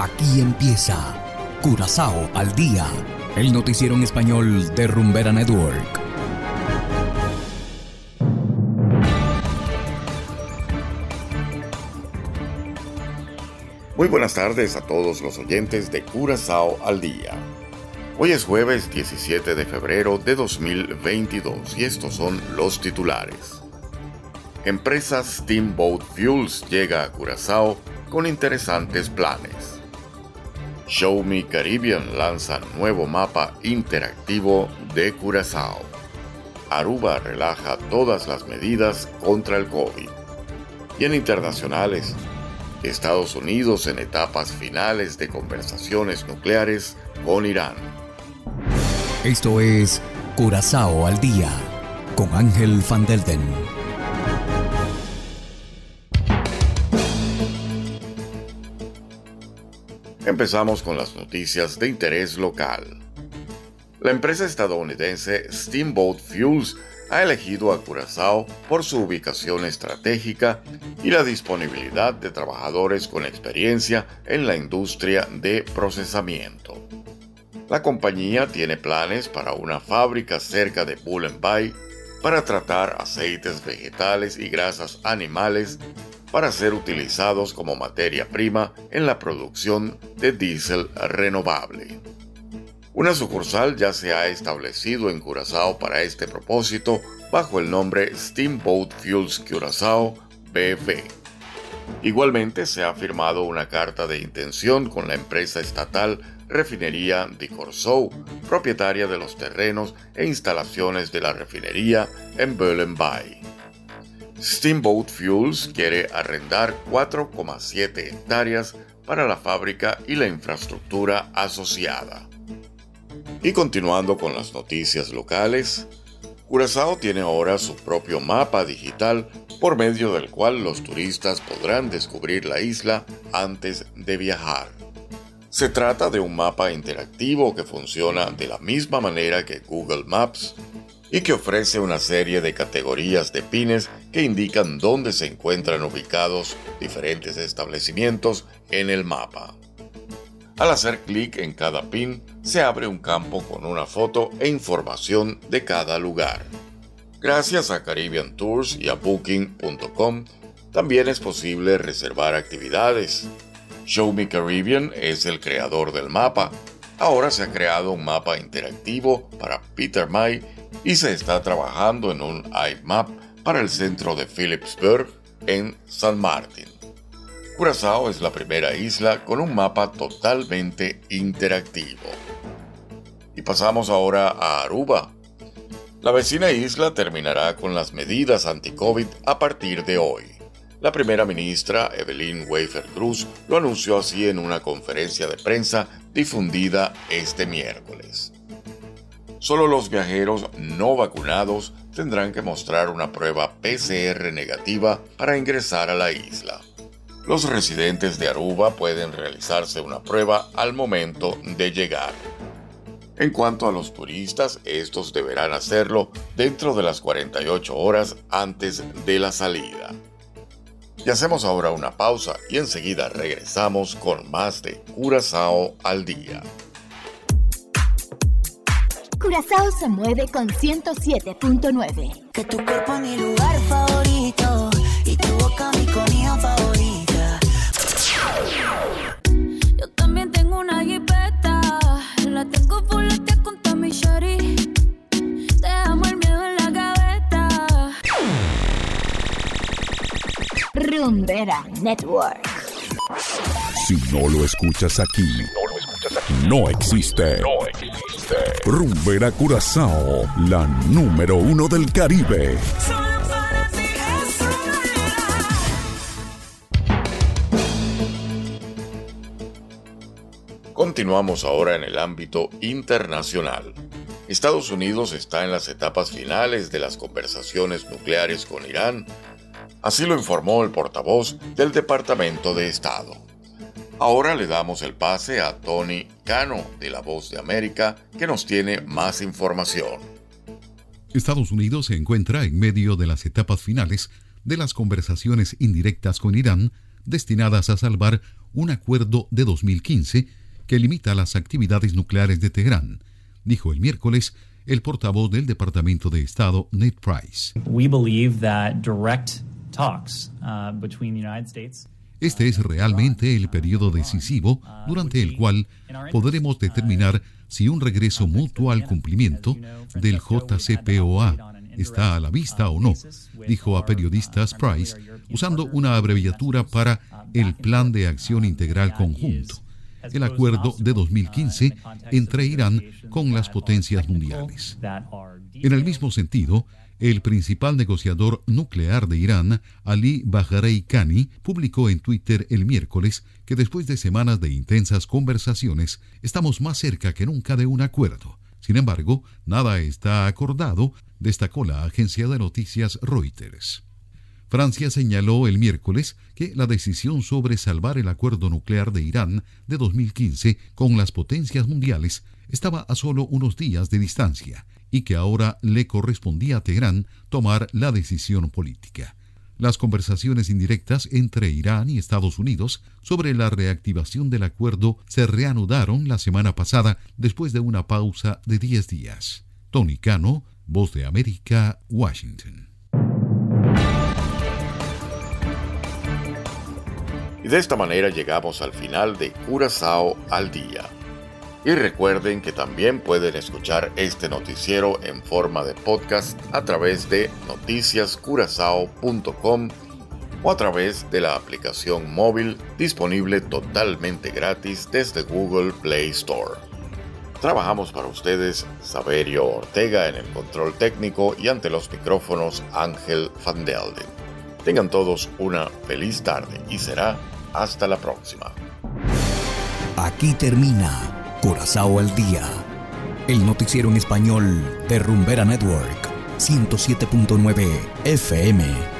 Aquí empieza Curazao al día, el noticiero en español de Rumbera Network. Muy buenas tardes a todos los oyentes de Curazao al día. Hoy es jueves 17 de febrero de 2022 y estos son los titulares. Empresa Steamboat Fuels llega a Curazao con interesantes planes. Show Me Caribbean lanza nuevo mapa interactivo de Curazao. Aruba relaja todas las medidas contra el COVID. Y en internacionales, Estados Unidos en etapas finales de conversaciones nucleares con Irán. Esto es Curazao al día con Ángel Van Delden. Empezamos con las noticias de interés local. La empresa estadounidense Steamboat Fuels ha elegido a Curazao por su ubicación estratégica y la disponibilidad de trabajadores con experiencia en la industria de procesamiento. La compañía tiene planes para una fábrica cerca de Bullen Bay para tratar aceites vegetales y grasas animales para ser utilizados como materia prima en la producción de diésel renovable. Una sucursal ya se ha establecido en Curazao para este propósito bajo el nombre Steamboat Fuels Curazao BV. Igualmente se ha firmado una carta de intención con la empresa estatal Refinería de Corsou, propietaria de los terrenos e instalaciones de la refinería en Bay. Steamboat Fuels quiere arrendar 4,7 hectáreas para la fábrica y la infraestructura asociada. Y continuando con las noticias locales, Curazao tiene ahora su propio mapa digital por medio del cual los turistas podrán descubrir la isla antes de viajar. Se trata de un mapa interactivo que funciona de la misma manera que Google Maps y que ofrece una serie de categorías de pines que indican dónde se encuentran ubicados diferentes establecimientos en el mapa. Al hacer clic en cada pin, se abre un campo con una foto e información de cada lugar. Gracias a Caribbean Tours y a Booking.com, también es posible reservar actividades. Show Me Caribbean es el creador del mapa. Ahora se ha creado un mapa interactivo para Peter May y se está trabajando en un iMap para el centro de Philipsburg en San Martín. Curazao es la primera isla con un mapa totalmente interactivo. Y pasamos ahora a Aruba. La vecina isla terminará con las medidas anti-COVID a partir de hoy. La primera ministra, Evelyn Wafer Cruz, lo anunció así en una conferencia de prensa difundida este miércoles. Solo los viajeros no vacunados tendrán que mostrar una prueba PCR negativa para ingresar a la isla. Los residentes de Aruba pueden realizarse una prueba al momento de llegar. En cuanto a los turistas, estos deberán hacerlo dentro de las 48 horas antes de la salida. Y hacemos ahora una pausa y enseguida regresamos con más de Curazao al día. Curazao se mueve con 107.9. Que tu cuerpo es mi lugar favorito y tu boca mi comida favorita. Yo también tengo una jipeta, la tengo fuletea con Tommy Shari. Te amo el miedo en la gaveta. Rumbera Network. Si no lo escuchas aquí, no existe. Rumbera Curazao, la número uno del Caribe. Continuamos ahora en el ámbito internacional. Estados Unidos está en las etapas finales de las conversaciones nucleares con Irán, así lo informó el portavoz del Departamento de Estado. Ahora le damos el pase a Tony Cano de La Voz de América, que nos tiene más información. Estados Unidos se encuentra en medio de las etapas finales de las conversaciones indirectas con Irán destinadas a salvar un acuerdo de 2015 que limita las actividades nucleares de Teherán, dijo el miércoles el portavoz del Departamento de Estado, Ned Price. Este es realmente el periodo decisivo durante el cual podremos determinar si un regreso mutuo al cumplimiento del JCPOA está a la vista o no, dijo a periodistas Price, usando una abreviatura para el Plan de Acción Integral Conjunto el acuerdo de 2015 entre Irán con las potencias mundiales. En el mismo sentido, el principal negociador nuclear de Irán, Ali Baharei Khani, publicó en Twitter el miércoles que después de semanas de intensas conversaciones, estamos más cerca que nunca de un acuerdo. Sin embargo, nada está acordado, destacó la agencia de noticias Reuters. Francia señaló el miércoles que la decisión sobre salvar el acuerdo nuclear de Irán de 2015 con las potencias mundiales estaba a solo unos días de distancia y que ahora le correspondía a Teherán tomar la decisión política. Las conversaciones indirectas entre Irán y Estados Unidos sobre la reactivación del acuerdo se reanudaron la semana pasada después de una pausa de 10 días. Tony Cano, Voz de América, Washington. Y de esta manera llegamos al final de Curazao al día. Y recuerden que también pueden escuchar este noticiero en forma de podcast a través de noticiascurazao.com o a través de la aplicación móvil disponible totalmente gratis desde Google Play Store. Trabajamos para ustedes Saberio Ortega en el control técnico y ante los micrófonos Ángel Van Delden. Tengan todos una feliz tarde y será hasta la próxima. Aquí termina Curazao al Día, el noticiero en español de Rumbera Network, 107.9 FM.